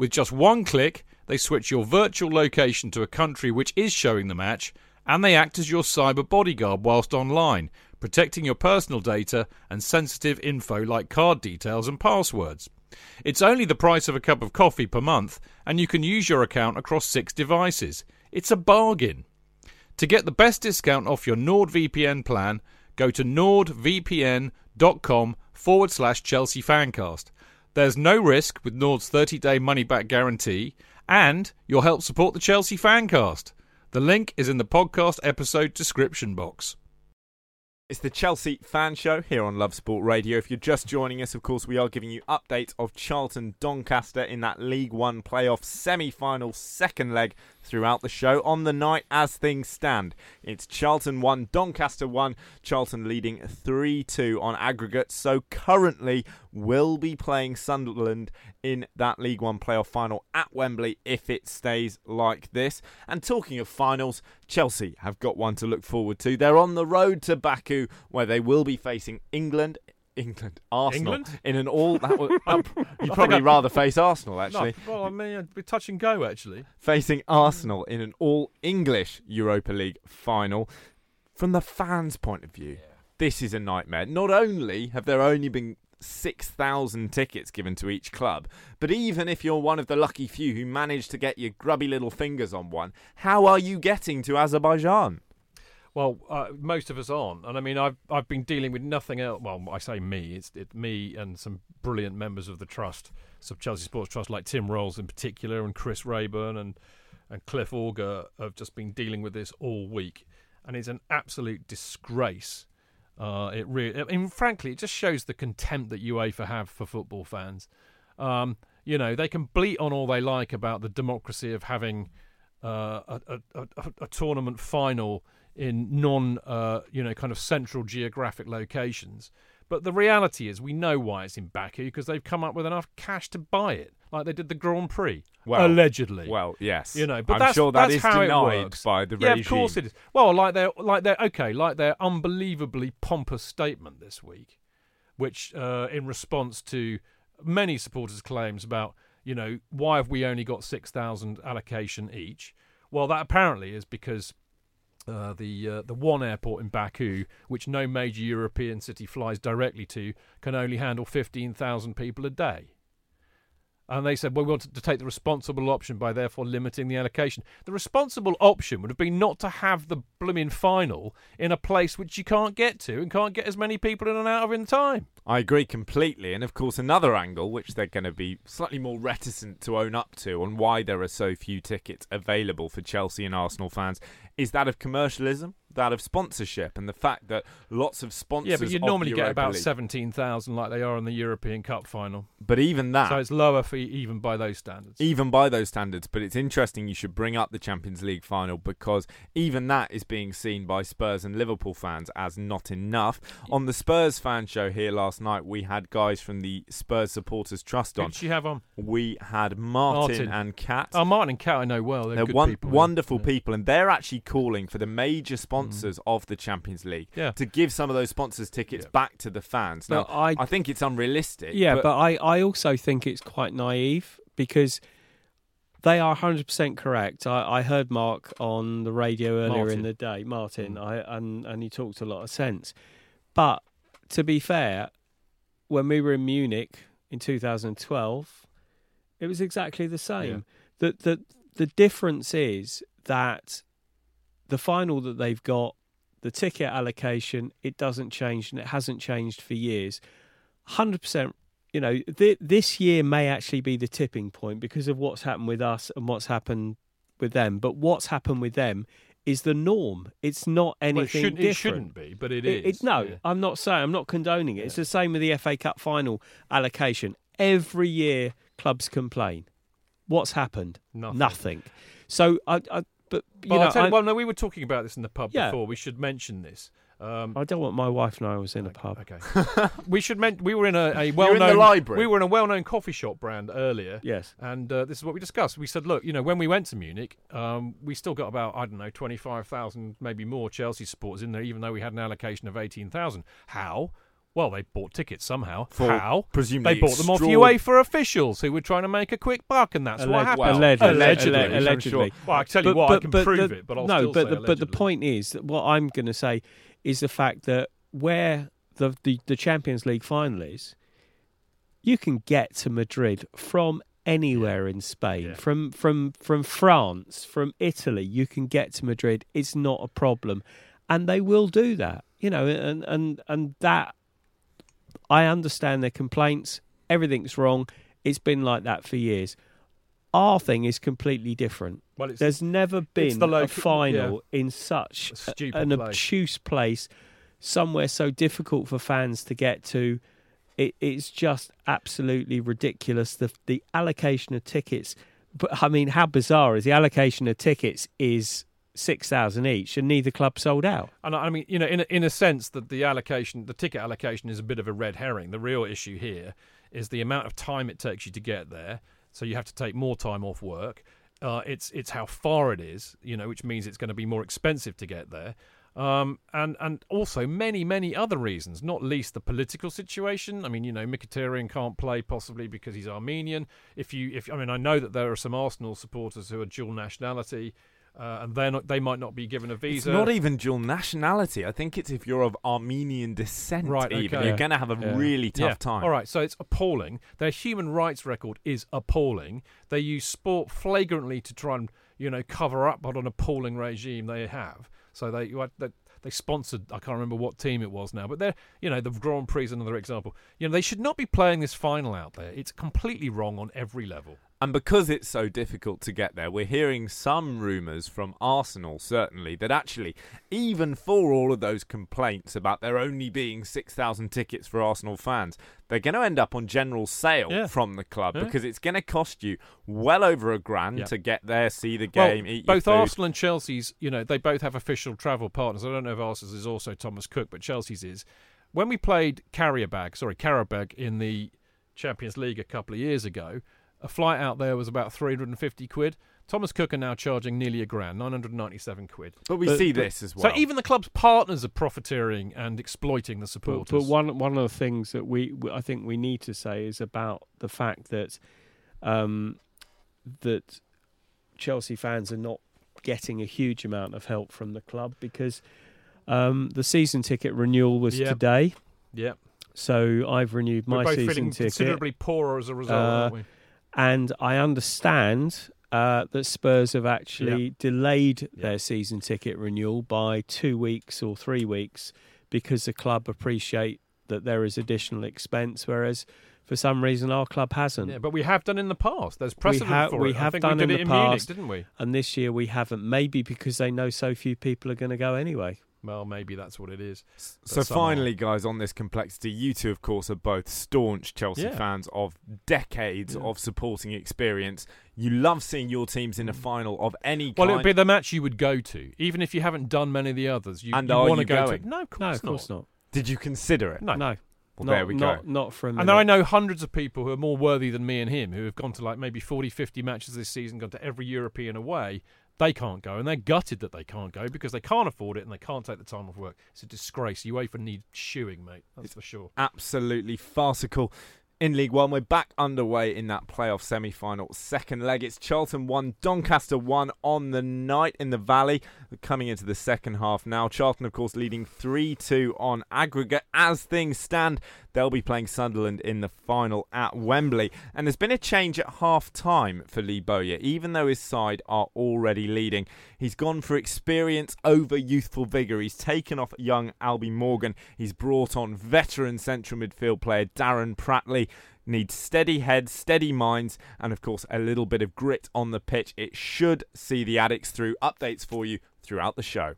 With just one click, they switch your virtual location to a country which is showing the match, and they act as your cyber bodyguard whilst online, protecting your personal data and sensitive info like card details and passwords. It's only the price of a cup of coffee per month, and you can use your account across six devices. It's a bargain. To get the best discount off your NordVPN plan, go to nordvpn.com forward slash Chelsea Fancast. There's no risk with Nord's 30 day money back guarantee, and you'll help support the Chelsea Fancast. The link is in the podcast episode description box. It's the Chelsea Fan Show here on Love Sport Radio. If you're just joining us, of course, we are giving you updates of Charlton Doncaster in that League One playoff semi final second leg throughout the show on the night as things stand. It's Charlton 1, Doncaster 1, Charlton leading 3 2 on aggregate. So currently will be playing Sunderland in that League One playoff final at Wembley if it stays like this. And talking of finals, Chelsea have got one to look forward to. They're on the road to Baku where they will be facing England England, Arsenal England? in an all. That was, you'd probably rather face Arsenal actually, No, well, I mean, it'd be touch and go, actually. facing Arsenal in an all English Europa League final. From the fans' point of view, this is a nightmare. Not only have there only been 6,000 tickets given to each club, but even if you're one of the lucky few who managed to get your grubby little fingers on one, how are you getting to Azerbaijan? Well, uh, most of us aren't, and I mean, I've I've been dealing with nothing else. Well, I say me, it's it, me and some brilliant members of the trust, some Chelsea Supporters Trust, like Tim Rolls in particular, and Chris Rayburn and and Cliff Auger have just been dealing with this all week, and it's an absolute disgrace. Uh, it really, I mean, frankly, it just shows the contempt that UEFA have for football fans. Um, you know, they can bleat on all they like about the democracy of having uh, a, a, a, tournament final in non, uh, you know, kind of central geographic locations. But the reality is, we know why it's in Baku because they've come up with enough cash to buy it, like they did the Grand Prix, Well, allegedly. Well, yes. You know, but I'm that's, sure that that's is how it works. by the yeah, regime. of course it is. Well, like their like their okay, like their unbelievably pompous statement this week, which uh, in response to many supporters' claims about you know why have we only got six thousand allocation each? Well, that apparently is because. Uh, the uh, the one airport in Baku, which no major European city flies directly to, can only handle fifteen thousand people a day. And they said, well, we want to take the responsible option by therefore limiting the allocation. The responsible option would have been not to have the blooming final in a place which you can't get to and can't get as many people in and out of in time. I agree completely. And of course, another angle, which they're going to be slightly more reticent to own up to on why there are so few tickets available for Chelsea and Arsenal fans, is that of commercialism, that of sponsorship, and the fact that lots of sponsors. Yeah, but you'd normally get about League- 17,000 like they are in the European Cup final. But even that. So it's lower for even by those standards. even by those standards. But it's interesting you should bring up the Champions League final because even that is being seen by Spurs and Liverpool fans as not enough. On the Spurs fan show here last night, we had guys from the Spurs Supporters Trust Who on. did you have on? We had Martin, Martin. and Kat. Oh, Martin and Cat I know well. They're, They're good one, people. wonderful Yeah. people, and they're actually calling for the major sponsors of the Champions League Yeah. to give some of those sponsors tickets Yeah. back to the fans. Now, But I- I think it's unrealistic. Yeah, but, I, I also think it's quite naive because they are 100% correct. I, I heard Mark on the radio earlier Martin. in the day, Martin, Mm. I, and, and he talked a lot of sense. But to be fair, when we were in Munich in 2012, it was exactly the same. The, the, the difference is that the final that they've got, the ticket allocation, it doesn't change and it hasn't changed for years. 100% you know, th- this year may actually be the tipping point because of what's happened with us and what's happened with them. But what's happened with them is the norm. It's not Well, it, anything shouldn't, it shouldn't be, but it It- is. it- no, yeah. I'm not saying I'm not condoning it. It's the same with the FA Cup final allocation. Every year, clubs complain. What's happened? Nothing. So I, I but you Well, know, I'll you- well, no, we were talking about this in the pub Yeah. before. We should mention this. Um, I don't want my wife and I was in a pub. Okay. we should men- we were in a, a in well the known library? We were in a well known coffee shop brand earlier. Yes. And uh, this is what we discussed. We said, look, you know, when we went to Munich, um, we still got about I don't know twenty five thousand, maybe more Chelsea supporters in there, even though we had an allocation of eighteen thousand. How? Well, they bought tickets somehow. For How? presumably they bought them off UEFA officials who were trying to make a quick buck, and that's what happened. well, allegedly, allegedly, alle- I'm sure. allegedly. Well, I tell you what, I can prove the, it, but I'll no, but the, but the point is that what I'm going to say is the fact that where the, the the Champions League final is, you can get to Madrid from anywhere in Spain, Yeah. from from from France, from Italy. You can get to Madrid. It's not a problem, and they will do that. You know, and and and that I understand their complaints. Everything's wrong. It's been like that for years. Our thing is completely different. Well, it's- There's never been the a local- final in such A stupid an place. obtuse place, somewhere so difficult for fans to get to. It, it's just absolutely ridiculous. The the allocation of tickets, but I mean, how bizarre is the allocation of tickets is six thousand each, and neither club sold out. And I mean, you know, in a, in a sense, that the allocation, the ticket allocation, is a bit of a red herring. The real issue here is the amount of time it takes you to get there. So you have to take more time off work. Uh, it's it's how far it is, you know, which means it's going to be more expensive to get there. Um, and and also many many other reasons, not least the political situation. I mean, you know, Mkhitaryan can't play possibly because he's Armenian. If you if I mean, I know that there are some Arsenal supporters who are dual nationality. Uh, and they're not, they might not be given a visa. It's not even dual nationality. I think it's if you're of Armenian descent. Right, even okay. you're going to have a Yeah. really tough yeah. time. All right, so it's appalling. Their human rights record is appalling. They use sport flagrantly to try and you know cover up what an appalling regime they have. So they they, they sponsored I can't remember what team it was now, but they're you know the Grand Prix is another example. You know they should not be playing this final out there. It's completely wrong on every level. And because it's so difficult to get there, we're hearing some rumours from Arsenal, certainly, that actually, even for all of those complaints about there only being 6,000 tickets for Arsenal fans, they're going to end up on general sale Yeah. from the club Yeah. because it's going to cost you well over a grand Yeah. to get there, see the game, well, eat both food. Arsenal and Chelsea's, you know, they both have official travel partners. I don't know if Arsenal's is also Thomas Cook, but Chelsea's is. When we played Carrier Bag, sorry, Qarabag in the Champions League a couple of years ago, a flight out there was about 350 quid. Thomas Cook are now charging nearly a grand, 997 quid. But we But- see but- this as well. So even the club's partners are profiteering and exploiting the But, supporters. but one one of the things that we we- I think we need to say is about the fact that um, that Chelsea fans are not getting a huge amount of help from the club because um, the season ticket renewal was Yeah. today. yeah, So I've renewed we're my both season feeling ticket, considerably poorer as a result, Uh, aren't we? And I understand uh, that Spurs have actually delayed Yeah. their season ticket renewal by two weeks or three weeks because the club appreciate that there is additional expense, whereas for some reason our club hasn't. Yeah, but we have done in the past. There's precedent ha- for we it. Have done we in it the in past. Munich, didn't we? And this year we haven't, maybe because they know so few people are going to go anyway. Well, maybe that's what it is. So somehow- finally, guys, on this complexity, you two, of course, are both staunch Chelsea Yeah. fans of decades Yeah. of supporting experience. You love seeing your teams in a mm. final of any Well, kind. it would be the match you would go to, even if you haven't done many of the others. You, And you are want to you go going? to. No, of course, No, of course not. Did you consider it? No. No, Well, not, there we not, go. not for a minute. And then I know hundreds of people who are more worthy than me and him who have gone to like maybe 40, 50 matches this season, gone to every European away. They can't go, and they're gutted that they can't go because they can't afford it and they can't take the time off work. It's a disgrace. UEFA need shoeing, mate. That's for sure. absolutely farcical. In League One, we're back underway in that playoff semi final. Second leg, it's Charlton 1, Doncaster 1 on the night in the Valley. Coming into the second half now. Charlton, of course, leading 3 2 on aggregate. As things stand, they'll be playing Sunderland in the final at Wembley. And there's been a change at half time for Lee Bowyer, even though his side are already leading. He's gone for experience over youthful vigour. He's taken off young Albie Morgan. He's brought on veteran central midfield player Darren Pratley Needs steady heads, steady minds, and of course a little bit of grit on the pitch. It should see the Addicks through. Updates for you throughout the show.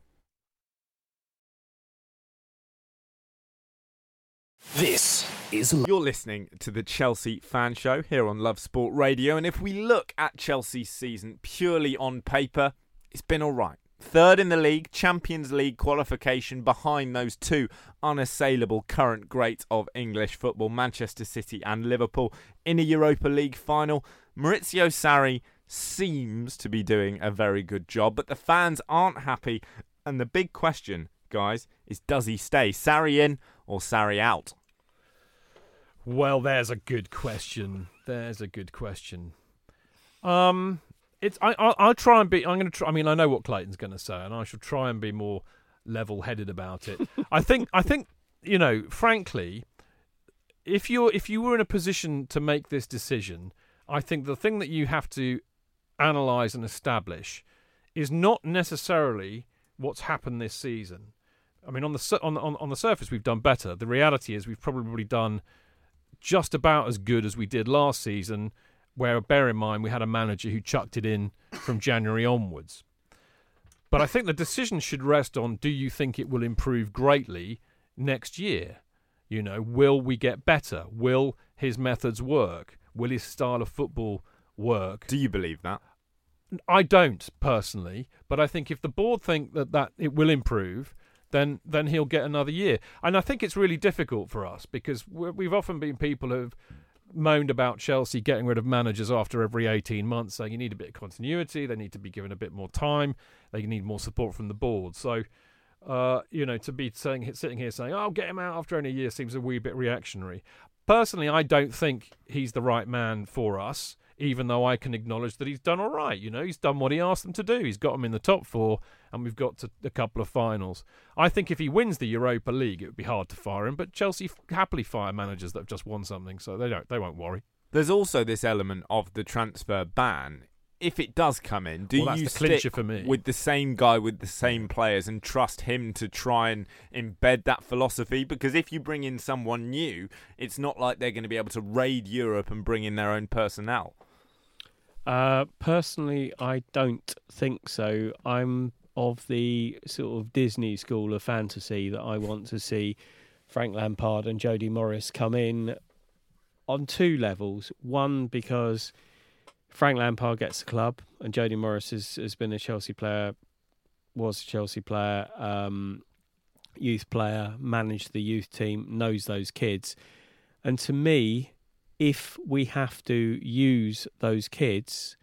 This is You're listening to the Chelsea Fan Show here on Love Sport Radio, and if we look at Chelsea's season purely on paper, it's been all right. third in the league, Champions League qualification behind those two unassailable current greats of English football, Manchester City and Liverpool, in a Europa League final. Maurizio Sarri seems to be doing a very good job, but the fans aren't happy. And the big question, guys, is does he stay? Sarri in or Sarri out? Well, there's a good question. There's a good question. Um, it's I I'll, I'll try and be. I'm going to try. I mean, I know what Clayton's going to say, and I shall try and be more level-headed about it. I think. I think you know. Frankly, if you're if you were in a position to make this decision, I think the thing that you have to analyze and establish is not necessarily what's happened this season. I mean, on the on on on the surface, we've done better. The reality is, we've probably done just about as good as we did last season where bear in mind we had a manager who chucked it in from January onwards. But I think the decision should rest on do you think it will improve greatly next year? You know, will we get better? Will his methods work? Will his style of football work? Do you believe that? I don't personally, but I think if the board think that, that it will improve, then then he'll get another year. And I think it's really difficult for us because we've often been people who've moaned about Chelsea getting rid of managers after every 18 months, saying you need a bit of continuity, they need to be given a bit more time, they need more support from the board. So, uh, you know, to be saying, sitting here saying, "I'll "Oh, get him out after only a year," seems a wee bit reactionary. Personally, I don't think he's the right man for us even though I can acknowledge that he's done all right. You know, he's done what he asked them to do. He's got them in the top four, and we've got to a couple of finals. I think if he wins the Europa League, it would be hard to fire him. But Chelsea happily fire managers that have just won something, so they don't. They won't worry. There's also this element of the transfer ban if it does come in, do well, you stick with the same guy with the same players and trust him to try and embed that philosophy? Because if you bring in someone new, it's not like they're going to be able to raid Europe and bring in their own personnel. Uh, personally, I don't think so. I'm of the sort of Disney school of fantasy that I want to see Frank Lampard and Jody Morris come in on two levels. One, because Frank Lampard gets the club, and Jody Morris has, has been a Chelsea player, was a Chelsea player, um, youth player, managed the youth team, knows those kids. And to me, if we have to use those kids,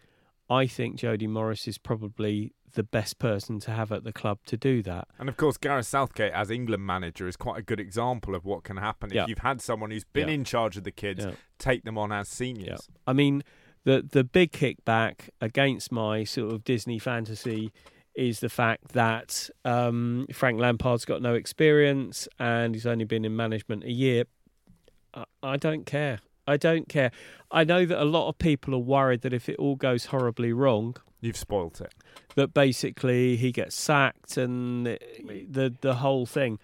I think Jody Morris is probably the best person to have at the club to do that. And of course, Gareth Southgate as England manager is quite a good example of what can happen if you've had someone who's been in charge of the kids take them on as seniors. I mean, the the big kickback against my sort of Disney fantasy is the fact that um, Frank Lampard's got no experience and he's only been in management a year. I, I don't care. I don't care. I know that a lot of people are worried that if it all goes horribly wrong, you've spoilt it. That basically he gets sacked and the the, whole thing.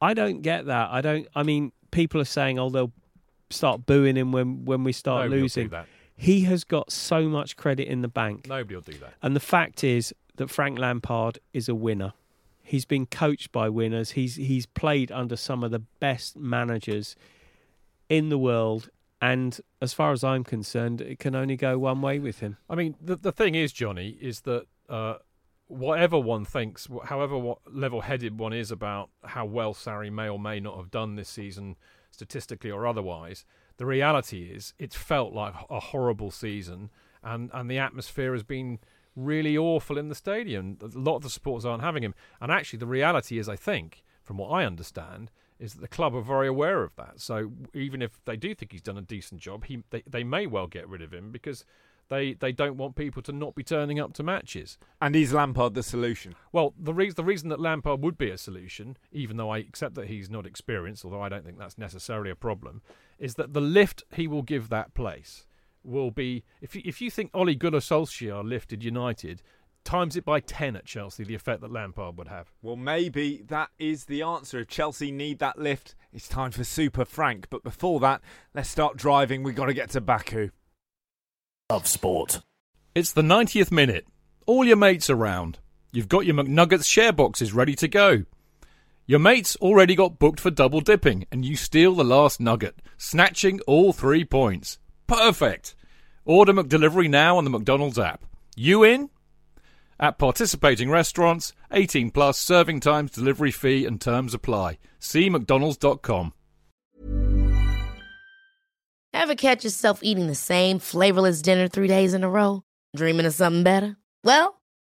I don't get that. I don't. I mean, people are saying, "Oh, they'll start booing him when when we start Nobody losing." That. He has got so much credit in the bank. Nobody will do that. And the fact is that Frank Lampard is a winner. He's been coached by winners. He's he's played under some of the best managers in the world. And as far as I'm concerned, it can only go one way with him. I mean, the the thing is, Johnny, is that uh, whatever one thinks, however what level-headed one is about how well Sarri may or may not have done this season, statistically or otherwise, the reality is it's felt like a horrible season, and and the atmosphere has been really awful in the stadium. A lot of the supporters aren't having him, and actually, the reality is, I think, from what I understand, is that the club are very aware of that. So even if they do think he's done a decent job, he they, they may well get rid of him because they they don't want people to not be turning up to matches. And is Lampard the solution? Well, the reason the reason that Lampard would be a solution, even though I accept that he's not experienced, although I don't think that's necessarily a problem, is that the lift he will give that place will be if you, if you think Ole Gunnar Solskjaer lifted United times it by 10 at Chelsea, the effect that Lampard would have. Well, maybe that is the answer. If Chelsea need that lift, it's time for Super Frank. But before that, let's start driving. We've got to get to Baku. Love sport. It's the 90th minute. All your mates around. You've got your McNuggets share boxes ready to go. Your mates already got booked for double dipping, and you steal the last nugget, snatching all three points. Perfect! Order McDelivery now on the McDonald's app. You in? At participating restaurants, 18 plus serving times, delivery fee and terms apply. See mcdonalds.com. Ever catch yourself eating the same flavorless dinner three days in a row? Dreaming of something better? Well,